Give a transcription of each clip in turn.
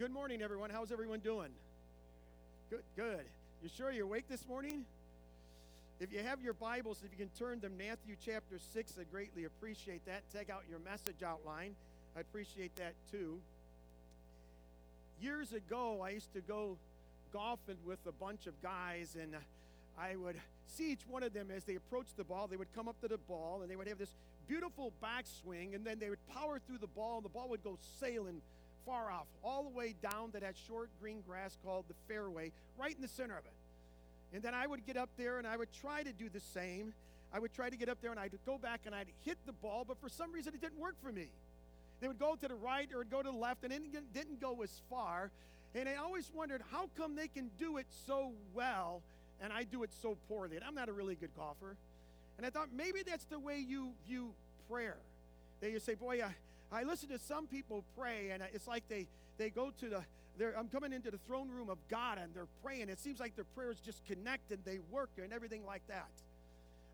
Good morning, everyone. How's everyone doing? Good, good. You sure you're awake this morning? If you have your Bibles, if you can turn to Matthew chapter 6, I'd greatly appreciate that. Take out your message outline. I'd appreciate that too. Years ago, I used to go golfing with a bunch of guys, and I would see each one of them as they approached the ball. They would come up to the ball, and they would have this beautiful backswing, and then they would power through the ball, and the ball would go sailing far off, all the way down to that short green grass called the fairway, right in the center of it. And then I would get up there and I would try to do the same. I would try to get up there and I'd go back and I'd hit the ball, but for some reason it didn't work for me. They would go to the right or go to the left and it didn't go as far. And I always wondered how come they can do it so well and I do it so poorly. And I'm not a really good golfer. And I thought maybe that's the way you view prayer. That you say, boy, I, I listen to some people pray, and it's like they, they go to the, I'm coming into the throne room of God and they're praying. It seems like their prayers just connect and they work and everything like that.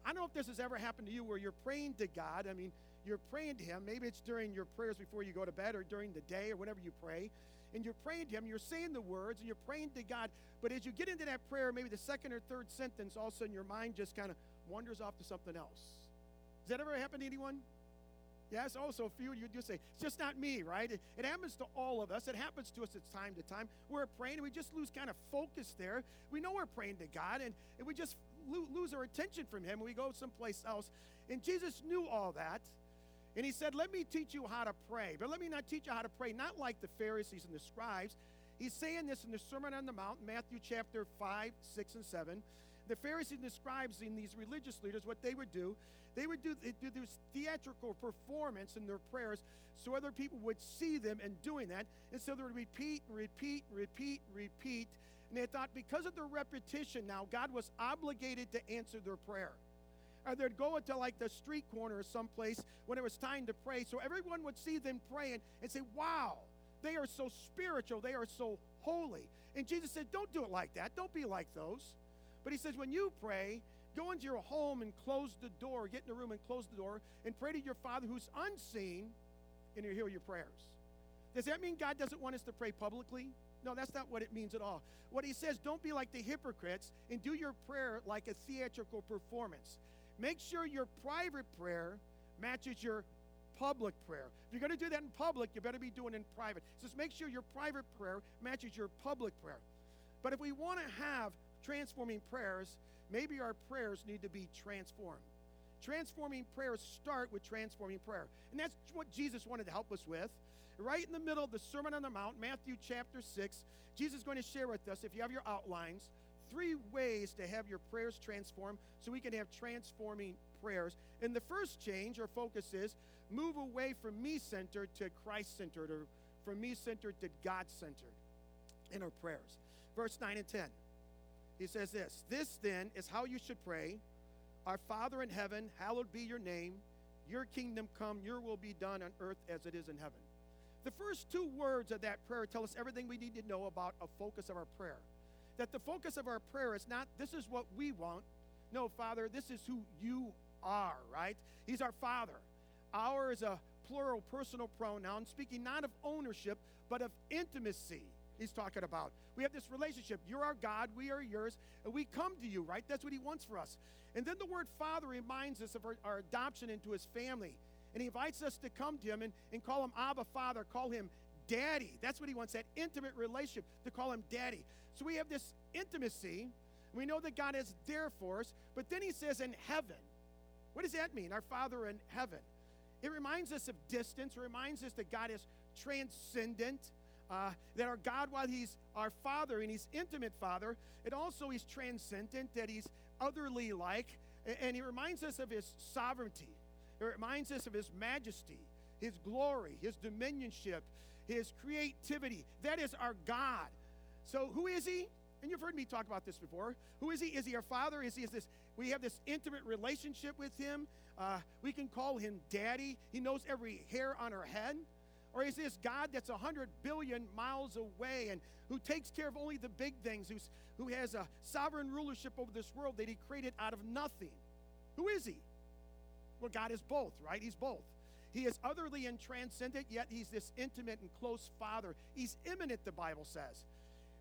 I don't know if this has ever happened to you where you're praying to God. I mean, you're praying to Him. Maybe it's during your prayers before you go to bed or during the day or whenever you pray. And you're praying to Him, you're saying the words and you're praying to God. But as you get into that prayer, maybe the second or third sentence, all of a sudden your mind just kind of wanders off to something else. Does that ever happen to anyone? Yes, also a few you just say, it's just not me, right? It, it, happens to all of us. It happens to us at time to time. We're praying and we just lose kind of focus there. We know we're praying to God and, and we just lo- lose our attention from Him and we go someplace else. And Jesus knew all that. And He said, Let me teach you how to pray. But let me not teach you how to pray, not like the Pharisees and the scribes. He's saying this in the Sermon on the Mount, Matthew chapter 5, 6, and 7 the Pharisees and the scribes and these religious leaders, what they would do, they would do, do this theatrical performance in their prayers so other people would see them and doing that. And so they would repeat repeat repeat repeat. And they thought because of their repetition now, God was obligated to answer their prayer. Or they'd go into like the street corner or someplace when it was time to pray. So everyone would see them praying and say, wow, they are so spiritual. They are so holy. And Jesus said, don't do it like that. Don't be like those. But he says, when you pray, go into your home and close the door, get in the room and close the door, and pray to your Father who's unseen, and he'll hear your prayers. Does that mean God doesn't want us to pray publicly? No, that's not what it means at all. What he says, don't be like the hypocrites and do your prayer like a theatrical performance. Make sure your private prayer matches your public prayer. If you're going to do that in public, you better be doing it in private. So just make sure your private prayer matches your public prayer. But if we want to have transforming prayers, maybe our prayers need to be transformed. Transforming prayers start with transforming prayer. And that's what Jesus wanted to help us with. Right in the middle of the Sermon on the Mount, Matthew chapter 6, Jesus is going to share with us, if you have your outlines, three ways to have your prayers transformed so we can have transforming prayers. And the first change or focus is move away from me centered to Christ centered or from me centered to God centered in our prayers. Verse 9 and 10. He says this This then is how you should pray Our Father in heaven, hallowed be your name. Your kingdom come, your will be done on earth as it is in heaven. The first two words of that prayer tell us everything we need to know about a focus of our prayer. That the focus of our prayer is not, this is what we want. No, Father, this is who you are, right? He's our Father. Our is a plural personal pronoun, speaking not of ownership, but of intimacy he's talking about. We have this relationship. You're our God, we are yours, and we come to you, right? That's what he wants for us. And then the word father reminds us of our, our adoption into his family. And he invites us to come to him and, and call him Abba Father, call him Daddy. That's what he wants, that intimate relationship, to call him Daddy. So we have this intimacy. We know that God is there for us, but then he says in heaven. What does that mean? Our Father in heaven. It reminds us of distance, it reminds us that God is transcendent uh, that our God, while He's our Father and He's intimate Father, it also He's transcendent, that He's otherly like, and He reminds us of His sovereignty. It reminds us of His majesty, His glory, His dominionship, His creativity. That is our God. So, who is He? And you've heard me talk about this before. Who is He? Is He our Father? Is He is this? We have this intimate relationship with Him. Uh, we can call Him Daddy. He knows every hair on our head. Or is this God that's 100 billion miles away and who takes care of only the big things, who's, who has a sovereign rulership over this world that he created out of nothing? Who is he? Well, God is both, right? He's both. He is utterly and transcendent, yet he's this intimate and close father. He's immanent, the Bible says.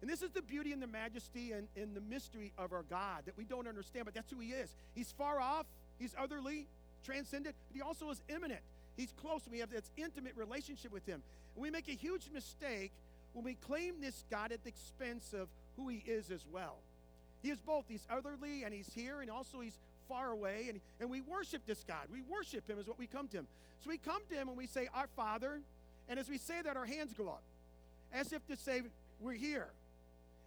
And this is the beauty and the majesty and, and the mystery of our God that we don't understand, but that's who he is. He's far off, he's otherly, transcendent, but he also is immanent. He's close. We have this intimate relationship with him. We make a huge mistake when we claim this God at the expense of who he is as well. He is both. He's otherly and he's here, and also he's far away. And, and we worship this God. We worship him is what we come to him. So we come to him and we say, Our Father. And as we say that, our hands go up as if to say, We're here.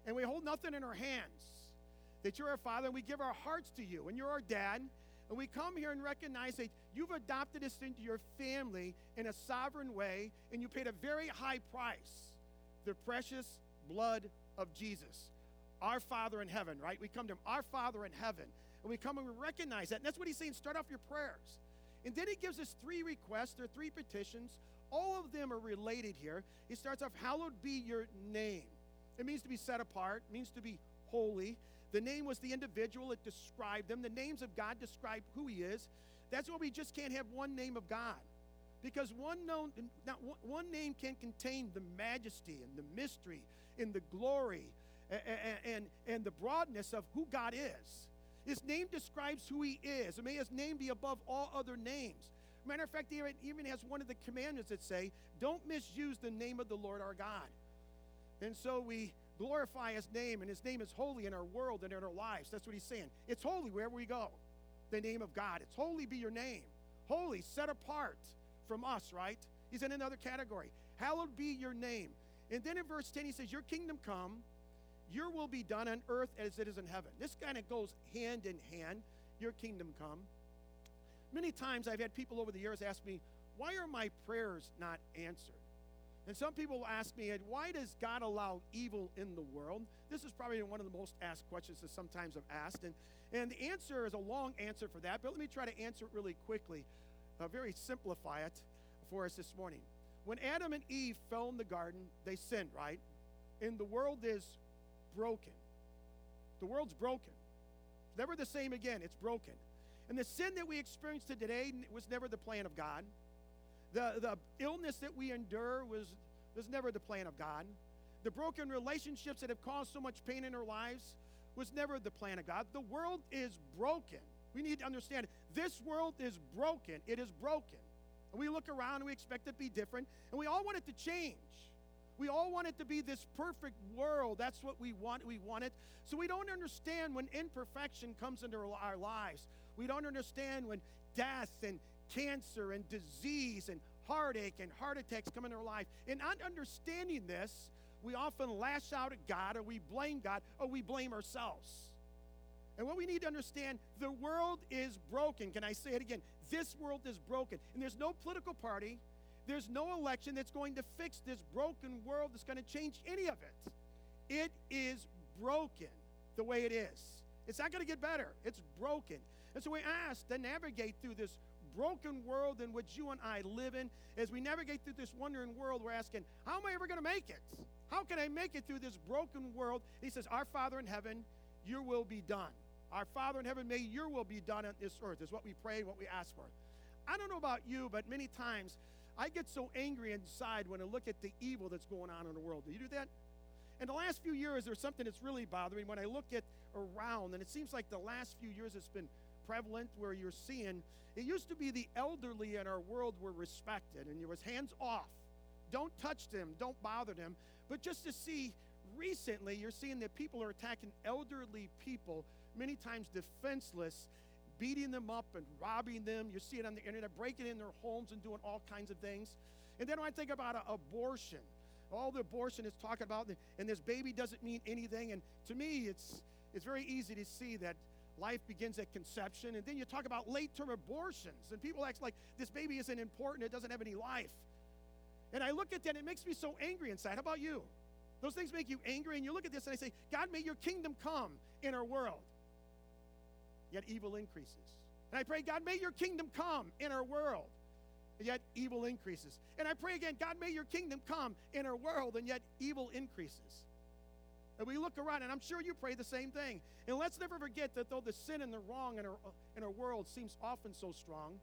And we hold nothing in our hands. That you're our Father, and we give our hearts to you, and you're our dad. And we come here and recognize that you've adopted us into your family in a sovereign way, and you paid a very high price the precious blood of Jesus. Our Father in heaven, right? We come to Him, our Father in heaven. And we come and we recognize that. And that's what He's saying. Start off your prayers. And then He gives us three requests, or three petitions. All of them are related here. He starts off, Hallowed be your name. It means to be set apart, it means to be holy. The name was the individual, it described them. The names of God describe who He is. That's why we just can't have one name of God. Because one, known, not one, name can contain the majesty and the mystery and the glory and, and, and the broadness of who God is. His name describes who He is. May His name be above all other names. Matter of fact, he even has one of the commandments that say, Don't misuse the name of the Lord our God. And so we glorify his name, and his name is holy in our world and in our lives. That's what he's saying. It's holy wherever we go. The name of God. It's holy be your name. Holy, set apart from us, right? He's in another category. Hallowed be your name. And then in verse 10, he says, Your kingdom come, your will be done on earth as it is in heaven. This kind of goes hand in hand. Your kingdom come. Many times I've had people over the years ask me, Why are my prayers not answered? And some people ask me, why does God allow evil in the world? This is probably one of the most asked questions that sometimes I've asked. And, and the answer is a long answer for that, but let me try to answer it really quickly, uh, very simplify it for us this morning. When Adam and Eve fell in the garden, they sinned, right? And the world is broken. The world's broken. It's never the same again, it's broken. And the sin that we experience today was never the plan of God. The, the illness that we endure was, was never the plan of God. The broken relationships that have caused so much pain in our lives was never the plan of God. The world is broken. We need to understand this world is broken. It is broken. And we look around and we expect it to be different, and we all want it to change. We all want it to be this perfect world. That's what we want. We want it. So we don't understand when imperfection comes into our lives. We don't understand when death and cancer and disease and heartache and heart attacks come into our life. And not understanding this, we often lash out at God or we blame God or we blame ourselves. And what we need to understand, the world is broken. Can I say it again? This world is broken. And there's no political party, there's no election that's going to fix this broken world that's going to change any of it. It is broken the way it is. It's not going to get better. It's broken. And so we ask to navigate through this broken world in which you and I live in, as we navigate through this wondering world, we're asking, how am I ever going to make it? How can I make it through this broken world? He says, Our Father in heaven, your will be done. Our Father in heaven, may your will be done on this earth, is what we pray what we ask for. I don't know about you, but many times I get so angry inside when I look at the evil that's going on in the world. Do you do that? In the last few years, there's something that's really bothering me. when I look at around, and it seems like the last few years it's been prevalent where you're seeing it used to be the elderly in our world were respected and it was hands off. Don't touch them, don't bother them. But just to see recently, you're seeing that people are attacking elderly people, many times defenseless, beating them up and robbing them. You see it on the internet, breaking in their homes and doing all kinds of things. And then when I think about abortion, all the abortion is talking about, and this baby doesn't mean anything. And to me, it's it's very easy to see that life begins at conception. And then you talk about late term abortions, and people act like this baby isn't important, it doesn't have any life. And I look at that, and it makes me so angry inside. How about you? Those things make you angry, and you look at this and I say, God, may your kingdom come in our world. Yet evil increases. And I pray, God, may your kingdom come in our world. Yet evil increases. And I pray again, God, may your kingdom come in our world, and yet evil increases. And we look around, and I'm sure you pray the same thing. And let's never forget that though the sin and the wrong in our, in our world seems often so strong,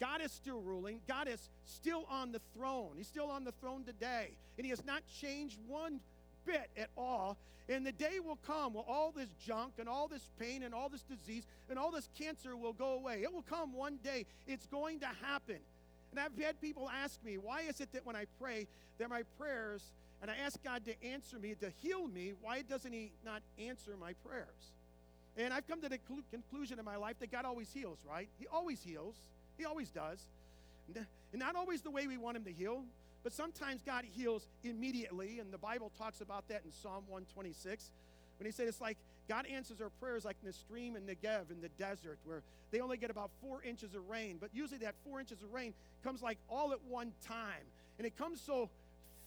God is still ruling. God is still on the throne. He's still on the throne today. And He has not changed one bit at all. And the day will come where all this junk and all this pain and all this disease and all this cancer will go away. It will come one day. It's going to happen. And I've had people ask me, why is it that when I pray, that my prayers, and I ask God to answer me, to heal me, why doesn't He not answer my prayers? And I've come to the conclusion in my life that God always heals, right? He always heals. He always does. And not always the way we want Him to heal, but sometimes God heals immediately. And the Bible talks about that in Psalm 126 when He said it's like God answers our prayers like in the stream in Negev in the desert where they only get about four inches of rain. But usually that four inches of rain comes like all at one time. And it comes so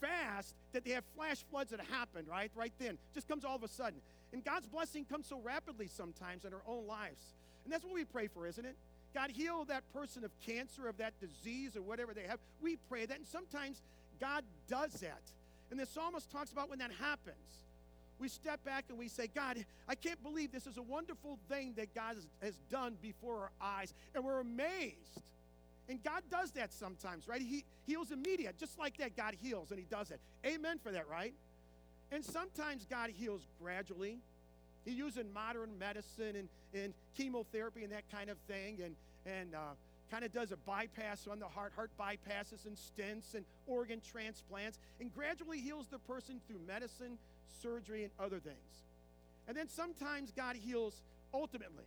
fast that they have flash floods that happen, right? Right then. Just comes all of a sudden. And God's blessing comes so rapidly sometimes in our own lives. And that's what we pray for, isn't it? God, heal that person of cancer, of that disease, or whatever they have. We pray that, and sometimes God does that. And the psalmist talks about when that happens. We step back and we say, God, I can't believe this is a wonderful thing that God has done before our eyes. And we're amazed. And God does that sometimes, right? He heals immediate. Just like that, God heals, and He does it. Amen for that, right? And sometimes God heals gradually. He uses modern medicine and, and chemotherapy and that kind of thing, and, and uh, kind of does a bypass on the heart, heart bypasses and stents and organ transplants, and gradually heals the person through medicine, surgery, and other things. And then sometimes God heals ultimately.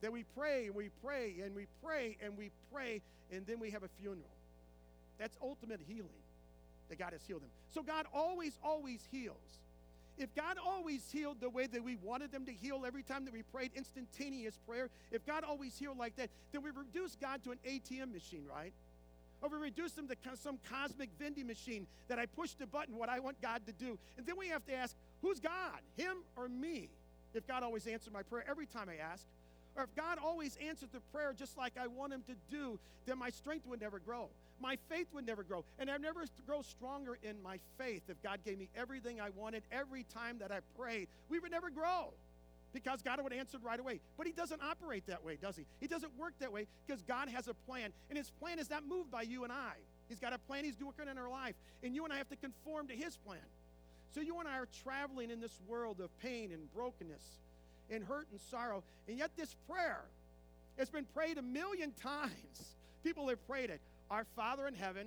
That we pray and we pray and we pray and we pray, and then we have a funeral. That's ultimate healing that God has healed them. So God always, always heals. If God always healed the way that we wanted them to heal every time that we prayed instantaneous prayer, if God always healed like that, then we reduce God to an ATM machine, right? Or we reduce him to some cosmic vending machine that I push the button what I want God to do. And then we have to ask, who's God, him or me? If God always answered my prayer every time I ask. Or if God always answered the prayer just like I want him to do, then my strength would never grow my faith would never grow. And I'd never grow stronger in my faith if God gave me everything I wanted every time that I prayed. We would never grow because God would answer right away. But He doesn't operate that way, does He? He doesn't work that way because God has a plan. And His plan is not moved by you and I. He's got a plan He's doing in our life. And you and I have to conform to His plan. So you and I are traveling in this world of pain and brokenness and hurt and sorrow. And yet, this prayer has been prayed a million times. People have prayed it. Our Father in heaven,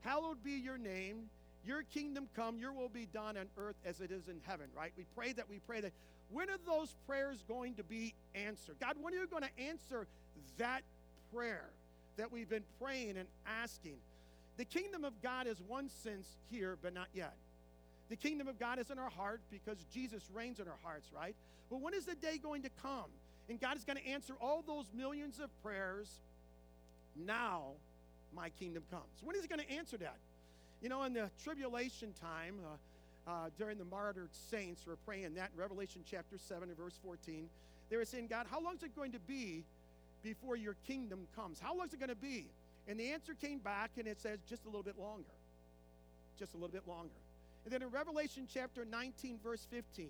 hallowed be your name. Your kingdom come, your will be done on earth as it is in heaven, right? We pray that, we pray that. When are those prayers going to be answered? God, when are you going to answer that prayer that we've been praying and asking? The kingdom of God is one sense here, but not yet. The kingdom of God is in our heart because Jesus reigns in our hearts, right? But when is the day going to come? And God is going to answer all those millions of prayers now my kingdom comes. When is he going to answer that? You know, in the tribulation time, uh, uh, during the martyred saints were praying that in Revelation chapter 7 and verse 14, they were saying, God, how long is it going to be before your kingdom comes? How long is it going to be? And the answer came back and it says, just a little bit longer. Just a little bit longer. And then in Revelation chapter 19, verse 15,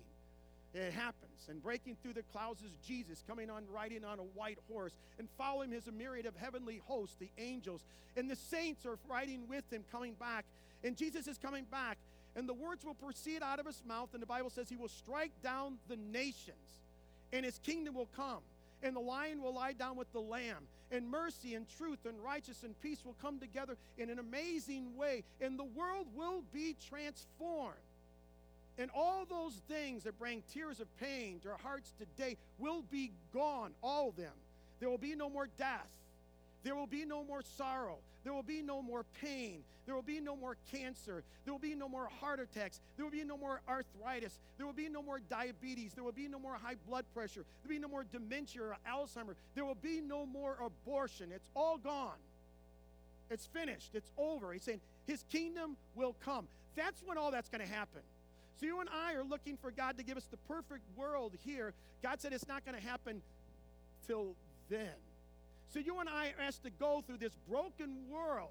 it happens. And breaking through the clouds is Jesus, coming on riding on a white horse, and following him is a myriad of heavenly hosts, the angels. And the saints are riding with him, coming back. And Jesus is coming back. And the words will proceed out of his mouth. And the Bible says he will strike down the nations, and his kingdom will come. And the lion will lie down with the lamb. And mercy and truth and righteousness and peace will come together in an amazing way. And the world will be transformed. And all those things that bring tears of pain to our hearts today will be gone, all of them. There will be no more death. There will be no more sorrow. There will be no more pain. There will be no more cancer. There will be no more heart attacks. There will be no more arthritis. There will be no more diabetes. There will be no more high blood pressure. There will be no more dementia or Alzheimer. There will be no more abortion. It's all gone. It's finished. It's over. He's saying his kingdom will come. That's when all that's going to happen. So you and I are looking for God to give us the perfect world here. God said it's not going to happen till then. So you and I are asked to go through this broken world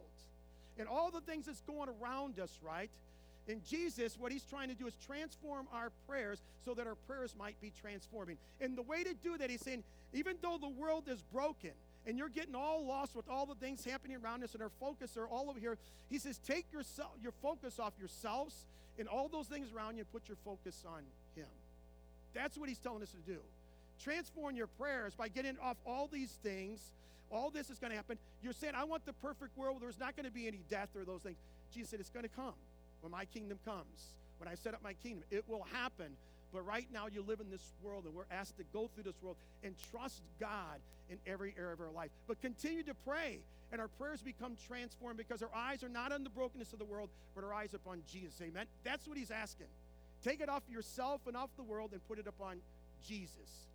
and all the things that's going around us, right? And Jesus, what he's trying to do is transform our prayers so that our prayers might be transforming. And the way to do that, he's saying, even though the world is broken, and you're getting all lost with all the things happening around us and our focus are all over here, he says, take yourself, your focus off yourselves and all those things around you and put your focus on him. That's what he's telling us to do. Transform your prayers by getting off all these things. All this is going to happen. You're saying, I want the perfect world. where There's not going to be any death or those things. Jesus said, It's going to come when my kingdom comes. When I set up my kingdom, it will happen. But right now, you live in this world, and we're asked to go through this world and trust God in every area of our life. But continue to pray, and our prayers become transformed because our eyes are not on the brokenness of the world, but our eyes upon Jesus. Amen. That's what He's asking. Take it off yourself and off the world and put it upon Jesus.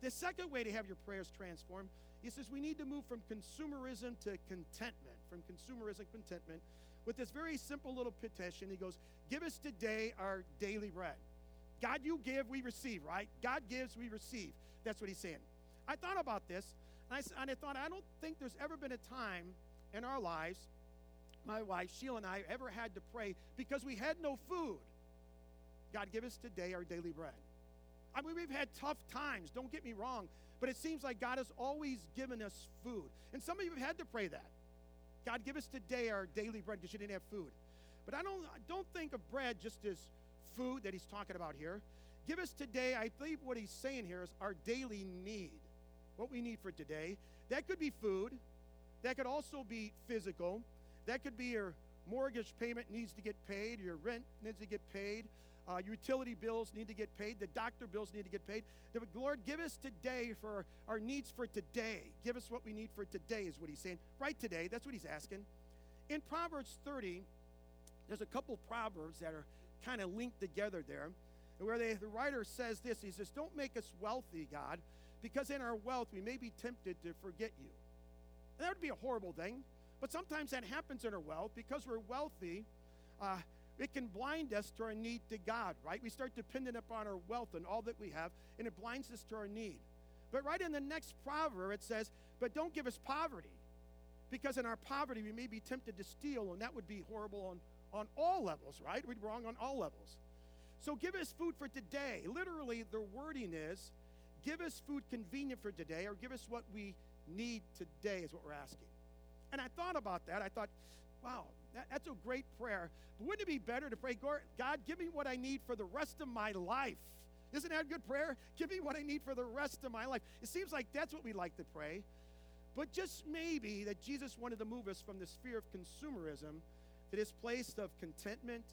The second way to have your prayers transformed, he says we need to move from consumerism to contentment. From consumerism to contentment with this very simple little petition. He goes, Give us today our daily bread. God, you give, we receive, right? God gives, we receive. That's what he's saying. I thought about this, and I, and I thought, I don't think there's ever been a time in our lives, my wife, Sheila, and I, ever had to pray because we had no food. God, give us today our daily bread. I mean, we've had tough times, don't get me wrong, but it seems like God has always given us food. And some of you have had to pray that. God, give us today our daily bread because you didn't have food. But I don't, I don't think of bread just as food that he's talking about here. Give us today, I believe what he's saying here is our daily need. What we need for today. That could be food. That could also be physical. That could be your mortgage payment needs to get paid, your rent needs to get paid, uh, utility bills need to get paid. The doctor bills need to get paid. The Lord, give us today for our needs for today. Give us what we need for today, is what he's saying. Right today, that's what he's asking. In Proverbs 30, there's a couple proverbs that are kind of linked together there, where they, the writer says this He says, Don't make us wealthy, God, because in our wealth we may be tempted to forget you. And that would be a horrible thing, but sometimes that happens in our wealth because we're wealthy. Uh, it can blind us to our need to God, right? We start depending upon our wealth and all that we have, and it blinds us to our need. But right in the next proverb, it says, But don't give us poverty, because in our poverty we may be tempted to steal, and that would be horrible on, on all levels, right? We'd be wrong on all levels. So give us food for today. Literally, the wording is, Give us food convenient for today, or give us what we need today, is what we're asking. And I thought about that. I thought, wow, that, that's a great prayer. But wouldn't it be better to pray, God, give me what I need for the rest of my life? Isn't that a good prayer? Give me what I need for the rest of my life. It seems like that's what we like to pray. But just maybe that Jesus wanted to move us from the sphere of consumerism this place of contentment,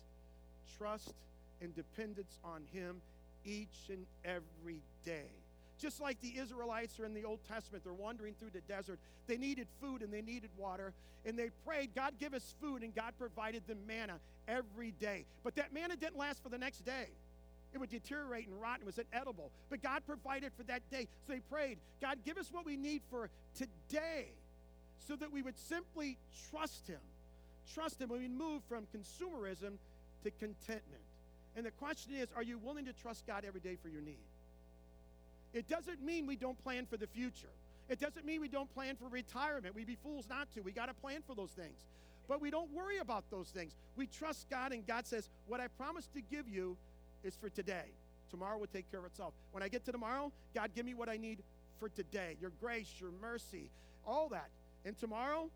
trust, and dependence on Him each and every day. Just like the Israelites are in the Old Testament, they're wandering through the desert. They needed food and they needed water. And they prayed, God, give us food. And God provided them manna every day. But that manna didn't last for the next day. It would deteriorate and rot and was inedible. But God provided for that day. So they prayed, God, give us what we need for today so that we would simply trust Him. Trust Him when we move from consumerism to contentment. And the question is, are you willing to trust God every day for your need? It doesn't mean we don't plan for the future. It doesn't mean we don't plan for retirement. We'd be fools not to. We got to plan for those things. But we don't worry about those things. We trust God, and God says, What I promised to give you is for today. Tomorrow will take care of itself. When I get to tomorrow, God, give me what I need for today your grace, your mercy, all that. And tomorrow,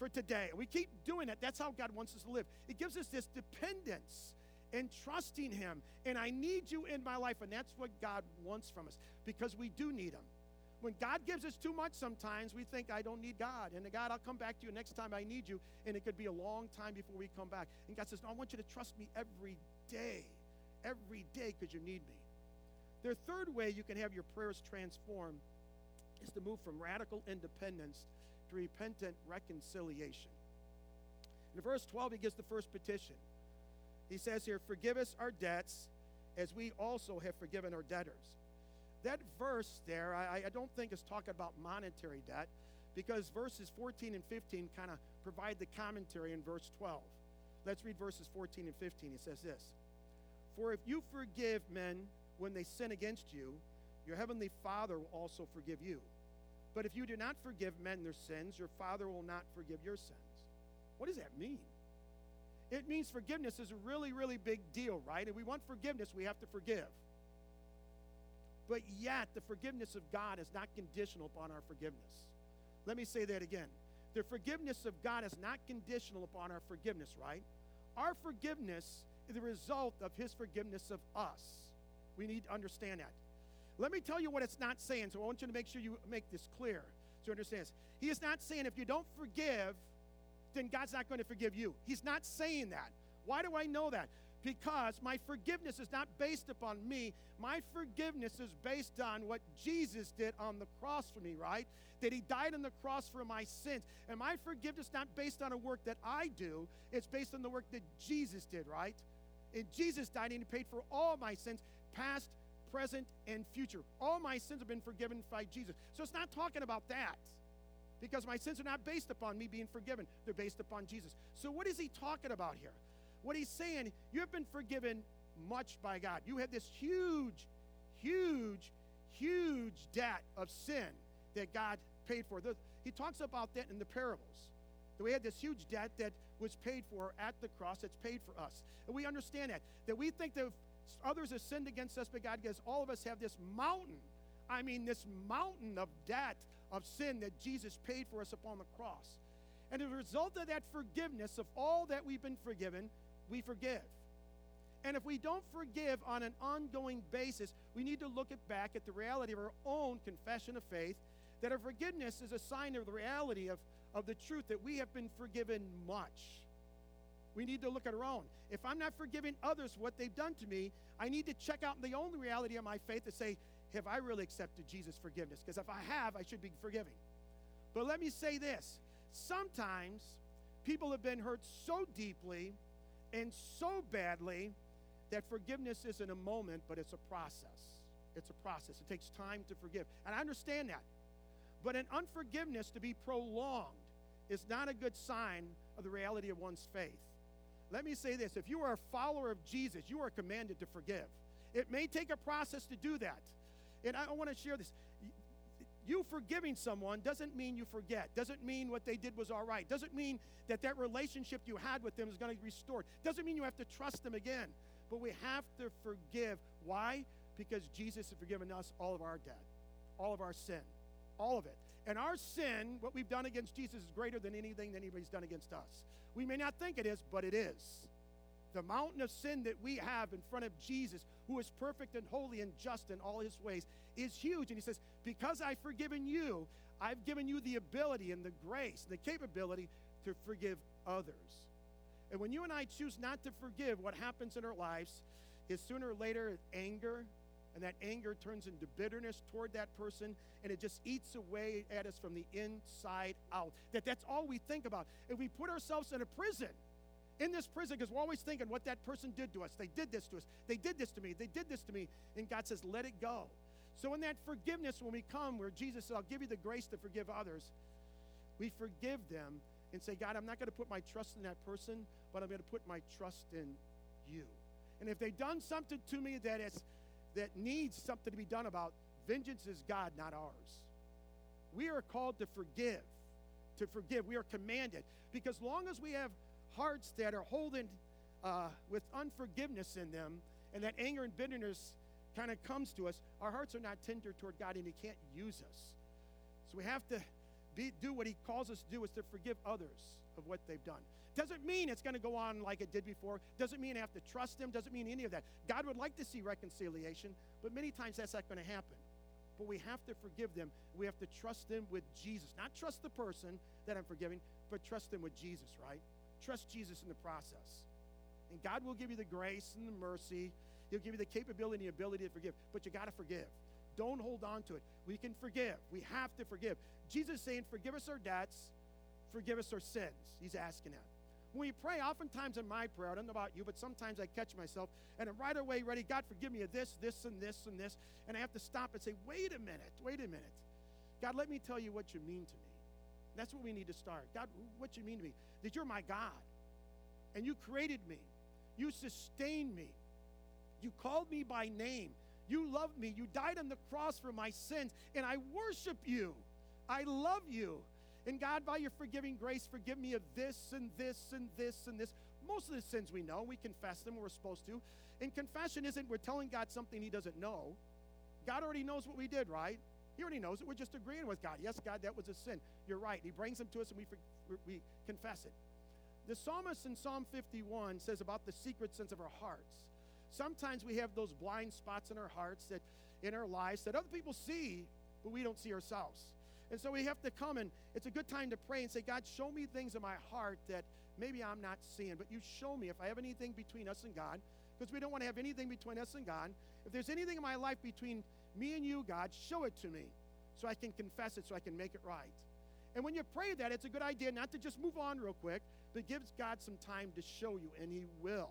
for today. We keep doing it. That's how God wants us to live. It gives us this dependence and trusting Him. And I need you in my life. And that's what God wants from us because we do need Him. When God gives us too much, sometimes we think, I don't need God. And God, I'll come back to you next time I need you. And it could be a long time before we come back. And God says, no, I want you to trust me every day, every day, because you need me. The third way you can have your prayers transformed is to move from radical independence repentant reconciliation. In verse 12, he gives the first petition. He says here, Forgive us our debts as we also have forgiven our debtors. That verse there, I, I don't think is talking about monetary debt because verses 14 and 15 kind of provide the commentary in verse 12. Let's read verses 14 and 15. It says this For if you forgive men when they sin against you, your heavenly Father will also forgive you. But if you do not forgive men their sins, your Father will not forgive your sins. What does that mean? It means forgiveness is a really, really big deal, right? And we want forgiveness, we have to forgive. But yet, the forgiveness of God is not conditional upon our forgiveness. Let me say that again. The forgiveness of God is not conditional upon our forgiveness, right? Our forgiveness is the result of His forgiveness of us. We need to understand that. Let me tell you what it's not saying, so I want you to make sure you make this clear so you understand this. He is not saying if you don't forgive, then God's not going to forgive you. He's not saying that. Why do I know that? Because my forgiveness is not based upon me. My forgiveness is based on what Jesus did on the cross for me, right? That he died on the cross for my sins. And my forgiveness is not based on a work that I do, it's based on the work that Jesus did, right? And Jesus died and he paid for all my sins, past, present, and future. All my sins have been forgiven by Jesus. So it's not talking about that because my sins are not based upon me being forgiven, they're based upon Jesus. So, what is he talking about here? What he's saying, you have been forgiven much by God. You had this huge, huge, huge debt of sin that God paid for. He talks about that in the parables. That we had this huge debt that was paid for at the cross, that's paid for us. And we understand that. That we think that others have sinned against us, but God, because all of us have this mountain. I mean, this mountain of debt of sin that Jesus paid for us upon the cross. And as a result of that forgiveness of all that we've been forgiven, we forgive. And if we don't forgive on an ongoing basis, we need to look at back at the reality of our own confession of faith that our forgiveness is a sign of the reality of, of the truth that we have been forgiven much. We need to look at our own. If I'm not forgiving others what they've done to me, I need to check out the only reality of my faith to say, have I really accepted Jesus' forgiveness? Because if I have, I should be forgiving. But let me say this sometimes people have been hurt so deeply and so badly that forgiveness isn't a moment, but it's a process. It's a process. It takes time to forgive. And I understand that. But an unforgiveness to be prolonged is not a good sign of the reality of one's faith. Let me say this if you are a follower of Jesus, you are commanded to forgive. It may take a process to do that. And I want to share this. You forgiving someone doesn't mean you forget. Doesn't mean what they did was all right. Doesn't mean that that relationship you had with them is going to be restored. Doesn't mean you have to trust them again. But we have to forgive. Why? Because Jesus has forgiven us all of our debt, all of our sin, all of it. And our sin, what we've done against Jesus, is greater than anything that anybody's done against us. We may not think it is, but it is. The mountain of sin that we have in front of Jesus, who is perfect and holy and just in all his ways, is huge. And he says, Because I've forgiven you, I've given you the ability and the grace the capability to forgive others. And when you and I choose not to forgive, what happens in our lives is sooner or later anger, and that anger turns into bitterness toward that person, and it just eats away at us from the inside out. That that's all we think about. If we put ourselves in a prison, in this prison because we're always thinking what that person did to us. They did this to us. They did this to me. They did this to me. And God says, let it go. So, in that forgiveness, when we come, where Jesus said, I'll give you the grace to forgive others, we forgive them and say, God, I'm not going to put my trust in that person, but I'm going to put my trust in you. And if they've done something to me that is that needs something to be done about, vengeance is God, not ours. We are called to forgive. To forgive. We are commanded. Because long as we have hearts that are holding uh, with unforgiveness in them, and that anger and bitterness kind of comes to us, our hearts are not tender toward God, and He can't use us. So we have to be, do what He calls us to do, is to forgive others of what they've done. Doesn't mean it's going to go on like it did before. Doesn't mean I have to trust Him. Doesn't mean any of that. God would like to see reconciliation, but many times that's not going to happen. But we have to forgive them. We have to trust them with Jesus. Not trust the person that I'm forgiving, but trust them with Jesus, right? Trust Jesus in the process. And God will give you the grace and the mercy. He'll give you the capability and the ability to forgive. But you got to forgive. Don't hold on to it. We can forgive. We have to forgive. Jesus saying, Forgive us our debts, forgive us our sins. He's asking that. When we pray, oftentimes in my prayer, I don't know about you, but sometimes I catch myself and I'm right away ready, God, forgive me of this, this, and this, and this. And I have to stop and say, wait a minute, wait a minute. God, let me tell you what you mean to me. That's what we need to start. God, what you mean to me? That you're my God. And you created me. You sustained me. You called me by name. You loved me. You died on the cross for my sins. And I worship you. I love you. And God, by your forgiving grace, forgive me of this and this and this and this. Most of the sins we know, we confess them, we're supposed to. And confession isn't we're telling God something He doesn't know. God already knows what we did, right? He already knows it. We're just agreeing with God. Yes, God, that was a sin. You're right. He brings them to us and we, we confess it. The psalmist in Psalm 51 says about the secret sins of our hearts. Sometimes we have those blind spots in our hearts that in our lives that other people see, but we don't see ourselves. And so we have to come and it's a good time to pray and say, God, show me things in my heart that maybe I'm not seeing, but you show me if I have anything between us and God, because we don't want to have anything between us and God. If there's anything in my life between me and you, God, show it to me so I can confess it, so I can make it right. And when you pray that, it's a good idea not to just move on real quick, but gives God some time to show you, and He will.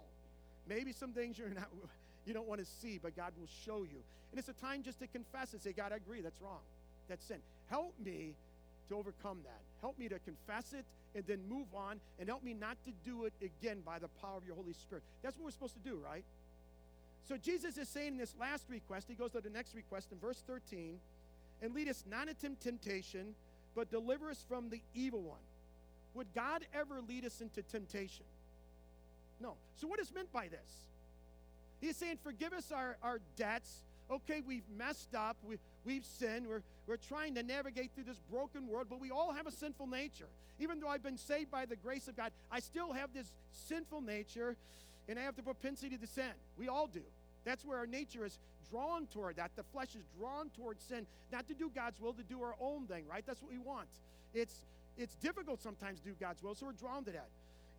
Maybe some things you're not, you don't want to see, but God will show you. And it's a time just to confess and say, God, I agree, that's wrong. That's sin. Help me to overcome that. Help me to confess it and then move on, and help me not to do it again by the power of your Holy Spirit. That's what we're supposed to do, right? So Jesus is saying in this last request, he goes to the next request in verse 13, and lead us not into temptation, but deliver us from the evil one. Would God ever lead us into temptation? No. So, what is meant by this? He's saying, Forgive us our, our debts. Okay, we've messed up. We, we've sinned. We're, we're trying to navigate through this broken world, but we all have a sinful nature. Even though I've been saved by the grace of God, I still have this sinful nature, and I have the propensity to sin. We all do. That's where our nature is drawn toward that. The flesh is drawn toward sin, not to do God's will, to do our own thing, right? That's what we want. It's it's difficult sometimes to do God's will, so we're drawn to that.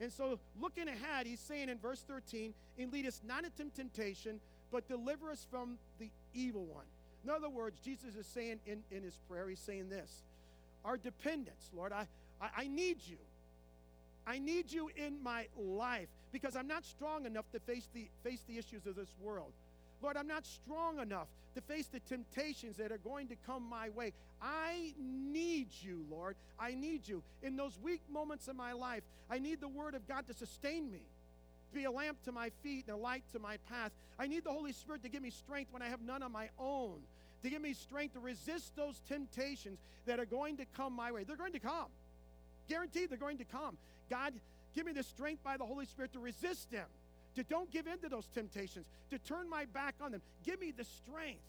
And so looking ahead, he's saying in verse 13, and lead us not into temptation, but deliver us from the evil one. In other words, Jesus is saying in, in his prayer, he's saying this our dependence, Lord, I, I, I need you. I need you in my life because I'm not strong enough to face the, face the issues of this world. Lord, I'm not strong enough to face the temptations that are going to come my way. I need you, Lord. I need you. In those weak moments of my life, I need the Word of God to sustain me, be a lamp to my feet and a light to my path. I need the Holy Spirit to give me strength when I have none of my own, to give me strength to resist those temptations that are going to come my way. They're going to come. Guaranteed, they're going to come. God, give me the strength by the Holy Spirit to resist them to don't give in to those temptations, to turn my back on them. Give me the strength.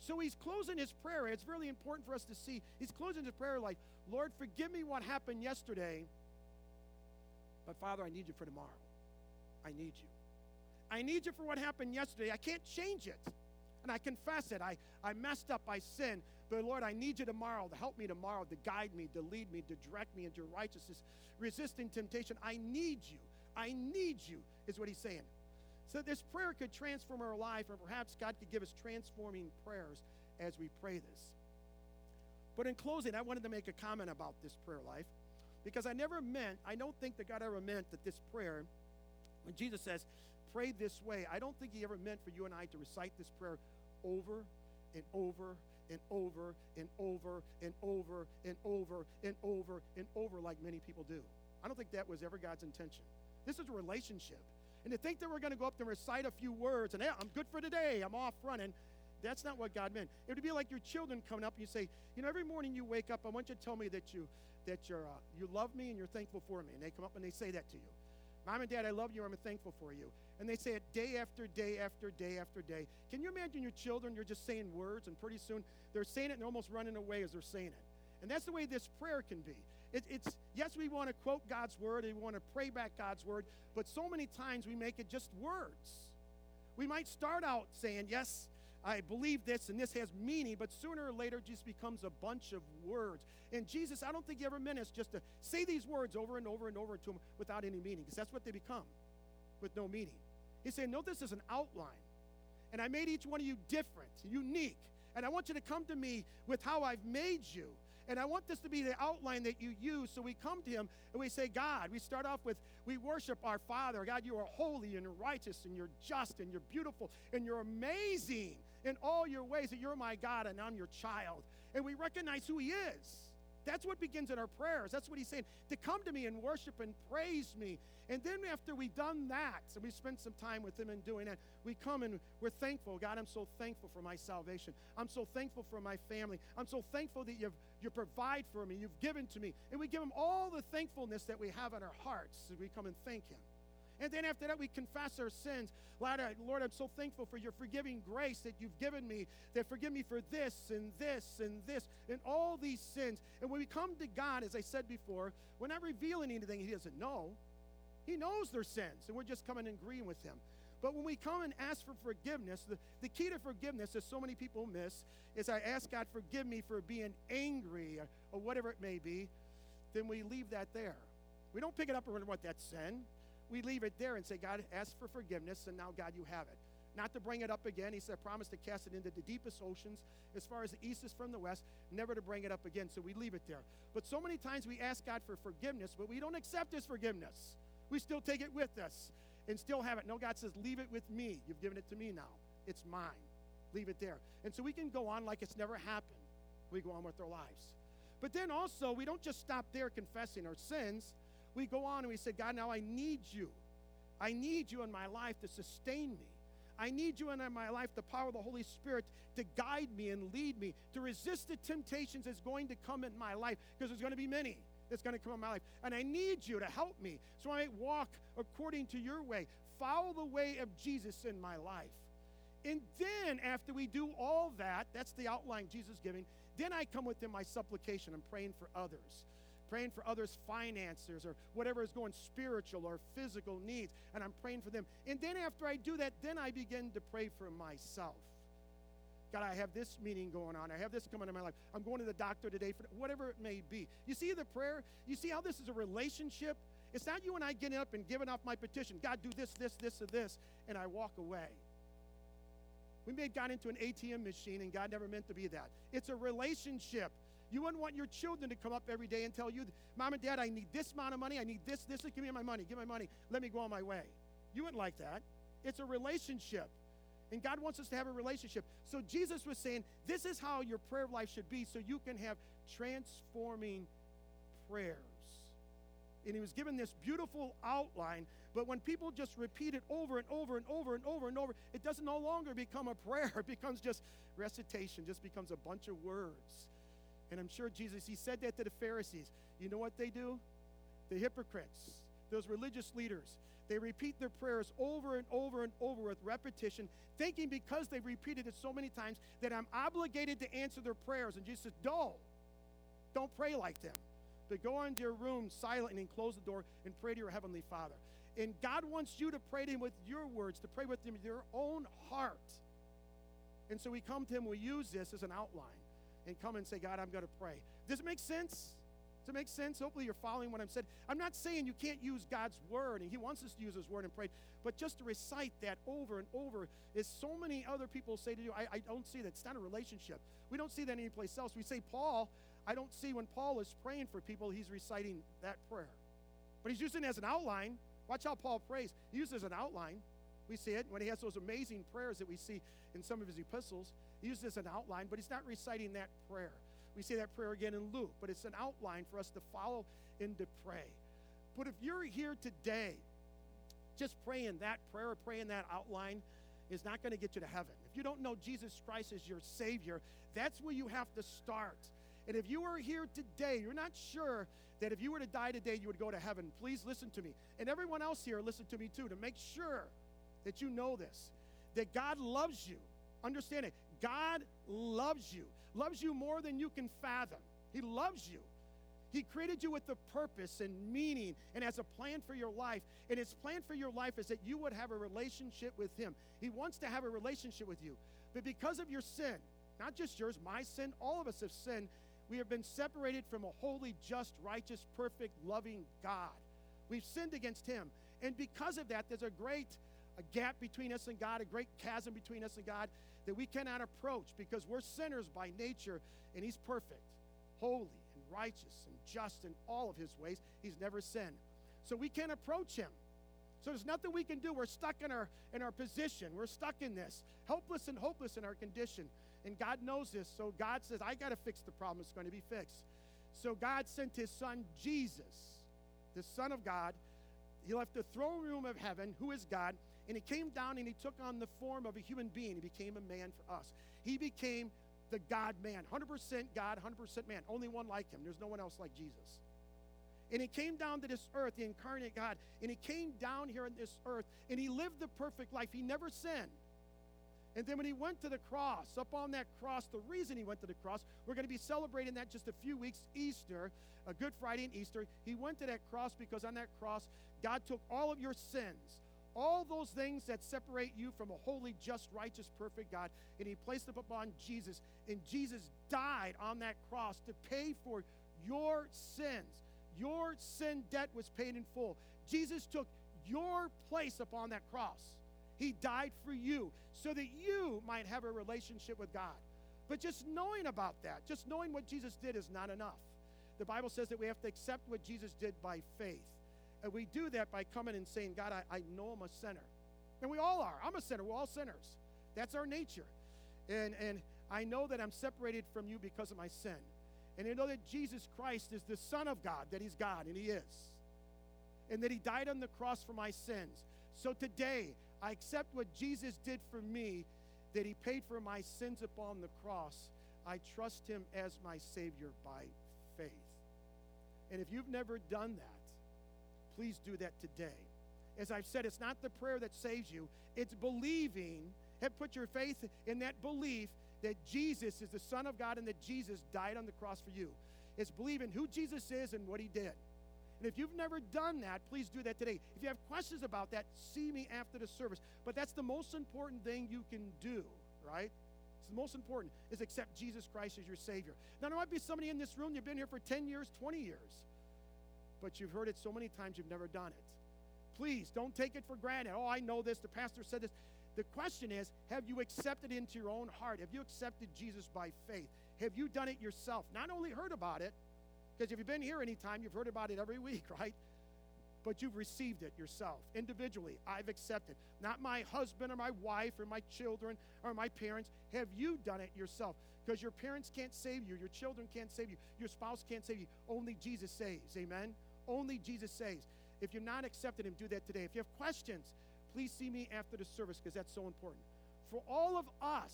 So he's closing his prayer. It's really important for us to see. He's closing his prayer like, Lord, forgive me what happened yesterday, but Father, I need you for tomorrow. I need you. I need you for what happened yesterday. I can't change it. And I confess it. I, I messed up. I sinned. But Lord, I need you tomorrow to help me tomorrow, to guide me, to lead me, to direct me into righteousness, resisting temptation. I need you. I need you, is what he's saying. So this prayer could transform our life, or perhaps God could give us transforming prayers as we pray this. But in closing, I wanted to make a comment about this prayer life because I never meant, I don't think that God ever meant that this prayer, when Jesus says, pray this way, I don't think he ever meant for you and I to recite this prayer over and over and over and over and over and over and over and over like many people do. I don't think that was ever God's intention. This is a relationship. And to think that we're going to go up there and recite a few words and, hey, I'm good for today, I'm off running, that's not what God meant. It would be like your children coming up and you say, you know, every morning you wake up, I want you to tell me that you that you're uh, you love me and you're thankful for me. And they come up and they say that to you. Mom and Dad, I love you. I'm thankful for you. And they say it day after day after day after day. Can you imagine your children? You're just saying words, and pretty soon they're saying it and almost running away as they're saying it. And that's the way this prayer can be. It, it's yes, we want to quote God's word and we want to pray back God's word, but so many times we make it just words. We might start out saying, Yes, I believe this and this has meaning, but sooner or later it just becomes a bunch of words. And Jesus, I don't think he ever meant us just to say these words over and over and over to him without any meaning, because that's what they become with no meaning. He's saying, No, this is an outline. And I made each one of you different, unique. And I want you to come to me with how I've made you. And I want this to be the outline that you use. So we come to Him and we say, God, we start off with, we worship our Father. God, you are holy and righteous and you're just and you're beautiful and you're amazing in all your ways that you're my God and I'm your child. And we recognize who He is. That's what begins in our prayers. That's what he's saying. To come to me and worship and praise me. And then after we've done that, and we've spent some time with him in doing that, we come and we're thankful. God, I'm so thankful for my salvation. I'm so thankful for my family. I'm so thankful that you've you provide for me. You've given to me. And we give him all the thankfulness that we have in our hearts as we come and thank him. And then after that, we confess our sins. Lord, I, Lord, I'm so thankful for your forgiving grace that you've given me, that forgive me for this and this and this and all these sins. And when we come to God, as I said before, we're not revealing anything He doesn't know. He knows their sins, and we're just coming and agreeing with Him. But when we come and ask for forgiveness, the, the key to forgiveness, as so many people miss, is I ask God, forgive me for being angry or, or whatever it may be, then we leave that there. We don't pick it up and wonder what that's sin. We leave it there and say, God, ask for forgiveness, and now, God, you have it. Not to bring it up again. He said, promise to cast it into the deepest oceans, as far as the east is from the west, never to bring it up again. So we leave it there. But so many times we ask God for forgiveness, but we don't accept His forgiveness. We still take it with us and still have it. No, God says, Leave it with me. You've given it to me now. It's mine. Leave it there. And so we can go on like it's never happened. We go on with our lives. But then also, we don't just stop there confessing our sins. We go on and we say, God, now I need you. I need you in my life to sustain me. I need you in my life, the power of the Holy Spirit to guide me and lead me, to resist the temptations that's going to come in my life, because there's going to be many that's going to come in my life. And I need you to help me so I might walk according to your way, follow the way of Jesus in my life. And then, after we do all that, that's the outline Jesus giving, then I come within my supplication. I'm praying for others, praying for others' finances or whatever is going spiritual or physical needs, and I'm praying for them. And then, after I do that, then I begin to pray for myself. God, I have this meeting going on. I have this coming in my life. I'm going to the doctor today for whatever it may be. You see the prayer? You see how this is a relationship? It's not you and I getting up and giving off my petition. God, do this, this, this, or this, and I walk away. We made God into an ATM machine, and God never meant to be that. It's a relationship. You wouldn't want your children to come up every day and tell you, Mom and Dad, I need this amount of money. I need this, this. Give me my money. Give me my money. Let me go on my way. You wouldn't like that. It's a relationship. And God wants us to have a relationship. So Jesus was saying, this is how your prayer life should be so you can have transforming prayers. And he was given this beautiful outline, but when people just repeat it over and over and over and over and over, it doesn't no longer become a prayer. It becomes just recitation, just becomes a bunch of words. And I'm sure Jesus, he said that to the Pharisees. You know what they do? The hypocrites, those religious leaders, they repeat their prayers over and over and over with repetition, thinking because they've repeated it so many times that I'm obligated to answer their prayers. And Jesus Don't. Don't pray like them. But go into your room silently and close the door and pray to your Heavenly Father. And God wants you to pray to Him with your words, to pray with Him with your own heart. And so we come to Him, we use this as an outline and come and say, God, I'm going to pray. Does it make sense? Does it make sense? Hopefully, you're following what I'm saying. I'm not saying you can't use God's word, and He wants us to use His word and pray, but just to recite that over and over is so many other people say to you, I, I don't see that. It's not a relationship. We don't see that anyplace else. We say, Paul, I don't see when Paul is praying for people, he's reciting that prayer. But he's using it as an outline. Watch how Paul prays. He uses an outline. We see it when he has those amazing prayers that we see in some of his epistles. He uses this an outline, but he's not reciting that prayer. We say that prayer again in Luke, but it's an outline for us to follow and to pray. But if you're here today, just praying that prayer, praying that outline is not going to get you to heaven. If you don't know Jesus Christ as your Savior, that's where you have to start. And if you are here today, you're not sure that if you were to die today, you would go to heaven, please listen to me. And everyone else here, listen to me too, to make sure that you know this that God loves you. Understand it. God loves you loves you more than you can fathom. He loves you. He created you with a purpose and meaning and has a plan for your life. And his plan for your life is that you would have a relationship with him. He wants to have a relationship with you. But because of your sin, not just yours, my sin, all of us have sinned, we have been separated from a holy, just, righteous, perfect, loving God. We've sinned against him. And because of that, there's a great a gap between us and God, a great chasm between us and God that we cannot approach because we're sinners by nature and He's perfect, holy, and righteous, and just in all of His ways. He's never sinned. So we can't approach Him. So there's nothing we can do. We're stuck in our in our position. We're stuck in this, helpless and hopeless in our condition. And God knows this. So God says, I got to fix the problem. It's going to be fixed. So God sent his son Jesus, the Son of God. He left the throne room of heaven, who is God, and he came down and he took on the form of a human being. He became a man for us. He became the God man, 100% God, 100% man. Only one like him. There's no one else like Jesus. And he came down to this earth, the incarnate God, and he came down here on this earth and he lived the perfect life. He never sinned. And then when he went to the cross, up on that cross, the reason he went to the cross, we're going to be celebrating that just a few weeks, Easter, a Good Friday and Easter. He went to that cross because on that cross, God took all of your sins, all those things that separate you from a holy, just, righteous, perfect God, and he placed them upon Jesus. And Jesus died on that cross to pay for your sins. Your sin debt was paid in full. Jesus took your place upon that cross. He died for you so that you might have a relationship with God. But just knowing about that, just knowing what Jesus did is not enough. The Bible says that we have to accept what Jesus did by faith. And we do that by coming and saying, God, I, I know I'm a sinner. And we all are. I'm a sinner. We're all sinners. That's our nature. And, and I know that I'm separated from you because of my sin. And I know that Jesus Christ is the Son of God, that He's God, and He is. And that He died on the cross for my sins. So today, I accept what Jesus did for me, that He paid for my sins upon the cross. I trust Him as my Savior by faith. And if you've never done that, please do that today. As I've said, it's not the prayer that saves you, it's believing have put your faith in that belief that Jesus is the Son of God and that Jesus died on the cross for you. It's believing who Jesus is and what he did. And if you've never done that, please do that today. If you have questions about that, see me after the service. But that's the most important thing you can do, right? It's the most important is accept Jesus Christ as your Savior. Now, there might be somebody in this room, you've been here for 10 years, 20 years, but you've heard it so many times you've never done it. Please don't take it for granted. Oh, I know this. The pastor said this. The question is have you accepted into your own heart? Have you accepted Jesus by faith? Have you done it yourself? Not only heard about it, because if you've been here anytime, you've heard about it every week, right? But you've received it yourself individually. I've accepted. Not my husband or my wife or my children or my parents. Have you done it yourself? Because your parents can't save you, your children can't save you, your spouse can't save you. Only Jesus saves. Amen? Only Jesus saves. If you've not accepted Him, do that today. If you have questions, please see me after the service because that's so important. For all of us,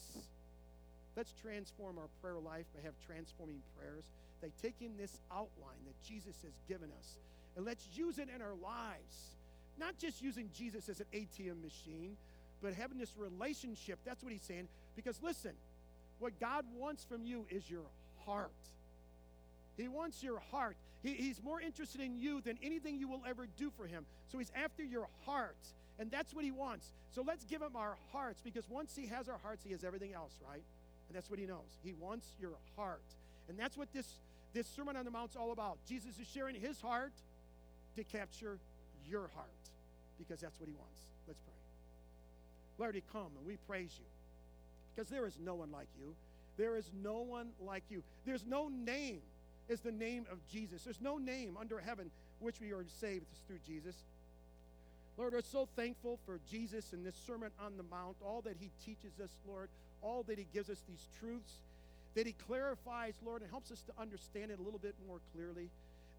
let's transform our prayer life by have transforming prayers. They take in this outline that Jesus has given us and let's use it in our lives. Not just using Jesus as an ATM machine, but having this relationship. That's what he's saying. Because listen, what God wants from you is your heart. He wants your heart. He, he's more interested in you than anything you will ever do for him. So he's after your heart. And that's what he wants. So let's give him our hearts because once he has our hearts, he has everything else, right? And that's what he knows. He wants your heart. And that's what this, this Sermon on the Mount's all about. Jesus is sharing his heart to capture your heart because that's what he wants. Let's pray. Lord, he come and we praise you because there is no one like you. There is no one like you. There's no name is the name of Jesus. There's no name under heaven which we are saved through Jesus. Lord, we're so thankful for Jesus and this Sermon on the Mount, all that he teaches us, Lord, all that he gives us these truths, that he clarifies, Lord, and helps us to understand it a little bit more clearly,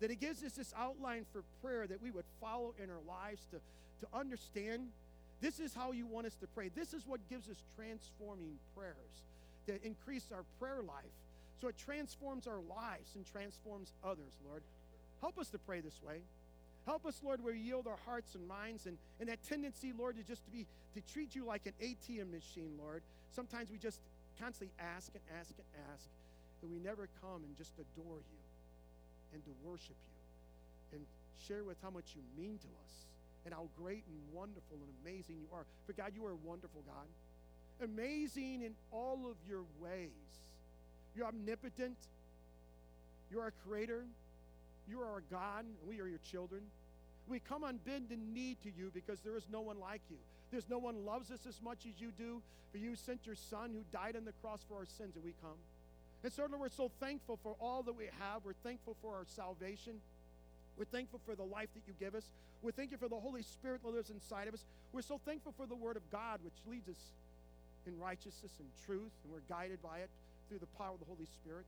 that he gives us this outline for prayer that we would follow in our lives to, to understand. This is how you want us to pray. This is what gives us transforming prayers that increase our prayer life. So it transforms our lives and transforms others, Lord. Help us to pray this way. Help us, Lord, where we yield our hearts and minds and, and that tendency, Lord, to just to be to treat you like an ATM machine, Lord. Sometimes we just constantly ask and ask and ask, and we never come and just adore you and to worship you and share with how much you mean to us and how great and wonderful and amazing you are. For God, you are a wonderful God. Amazing in all of your ways. You're omnipotent. You're our creator. You are our God, and we are your children. We come on bend in need to you because there is no one like you. There's no one loves us as much as you do. For you sent your son who died on the cross for our sins, and we come. And certainly we're so thankful for all that we have. We're thankful for our salvation. We're thankful for the life that you give us. We're thankful for the Holy Spirit that lives inside of us. We're so thankful for the Word of God, which leads us in righteousness and truth, and we're guided by it through the power of the Holy Spirit.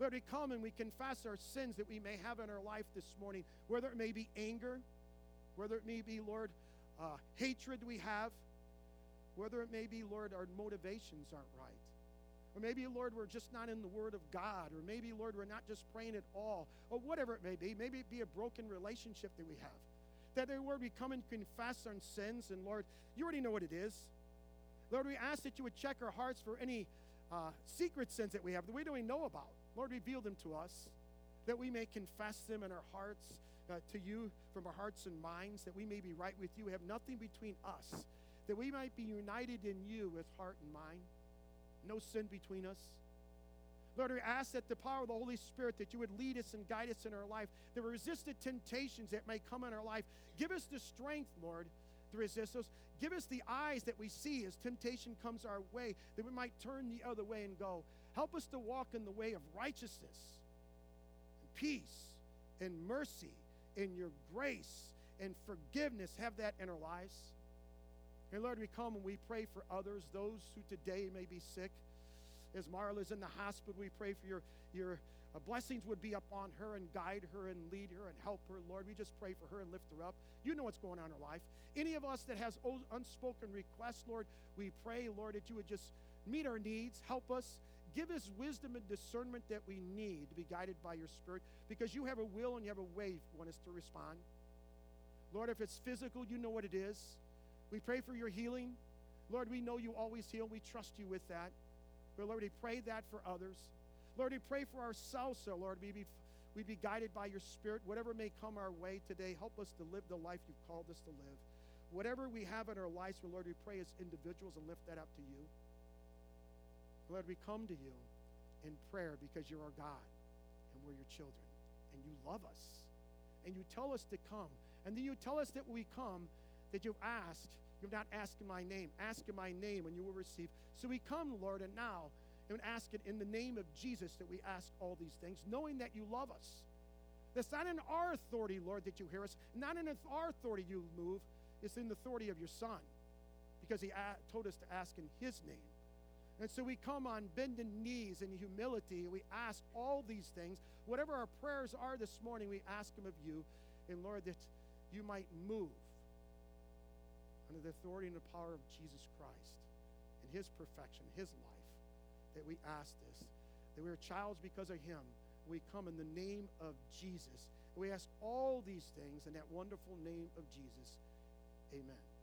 Lord, we come and we confess our sins that we may have in our life this morning, whether it may be anger, whether it may be, Lord, uh, hatred we have, whether it may be, Lord, our motivations aren't right. Or maybe, Lord, we're just not in the Word of God. Or maybe, Lord, we're not just praying at all. Or whatever it may be. Maybe it be a broken relationship that we have. That, there, Lord, we come and confess our sins. And, Lord, you already know what it is. Lord, we ask that you would check our hearts for any uh, secret sins that we have that we don't even know about. Lord, reveal them to us that we may confess them in our hearts uh, to you from our hearts and minds, that we may be right with you, have nothing between us, that we might be united in you with heart and mind, no sin between us. Lord, we ask that the power of the Holy Spirit, that you would lead us and guide us in our life, that we resist the temptations that may come in our life. Give us the strength, Lord, to resist those. Give us the eyes that we see as temptation comes our way, that we might turn the other way and go. Help us to walk in the way of righteousness and peace and mercy and your grace and forgiveness. Have that in our lives. And Lord, we come and we pray for others, those who today may be sick. As Marla's in the hospital, we pray for your, your uh, blessings would be upon her and guide her and lead her and help her, Lord. We just pray for her and lift her up. You know what's going on in her life. Any of us that has unspoken requests, Lord, we pray, Lord, that you would just meet our needs, help us, give us wisdom and discernment that we need to be guided by your Spirit because you have a will and you have a way you want us to respond. Lord, if it's physical, you know what it is. We pray for your healing. Lord, we know you always heal. We trust you with that. But Lord, we pray that for others. Lord, we pray for ourselves, so Lord, we be, we be guided by your Spirit. Whatever may come our way today, help us to live the life you've called us to live. Whatever we have in our lives, Lord, we pray as individuals and lift that up to you. Lord, we come to you in prayer because you're our God and we're your children and you love us and you tell us to come. And then you tell us that we come, that you've asked, you've not asking my name, ask in my name and you will receive. So we come, Lord, and now and ask it in the name of Jesus that we ask all these things, knowing that you love us. That's not in our authority, Lord, that you hear us. Not in our authority you move. It's in the authority of your Son because he told us to ask in his name. And so we come on bending knees in humility. We ask all these things. Whatever our prayers are this morning, we ask them of you. And Lord, that you might move under the authority and the power of Jesus Christ and his perfection, his life that we ask this, that we are childs because of him. We come in the name of Jesus. We ask all these things in that wonderful name of Jesus. Amen.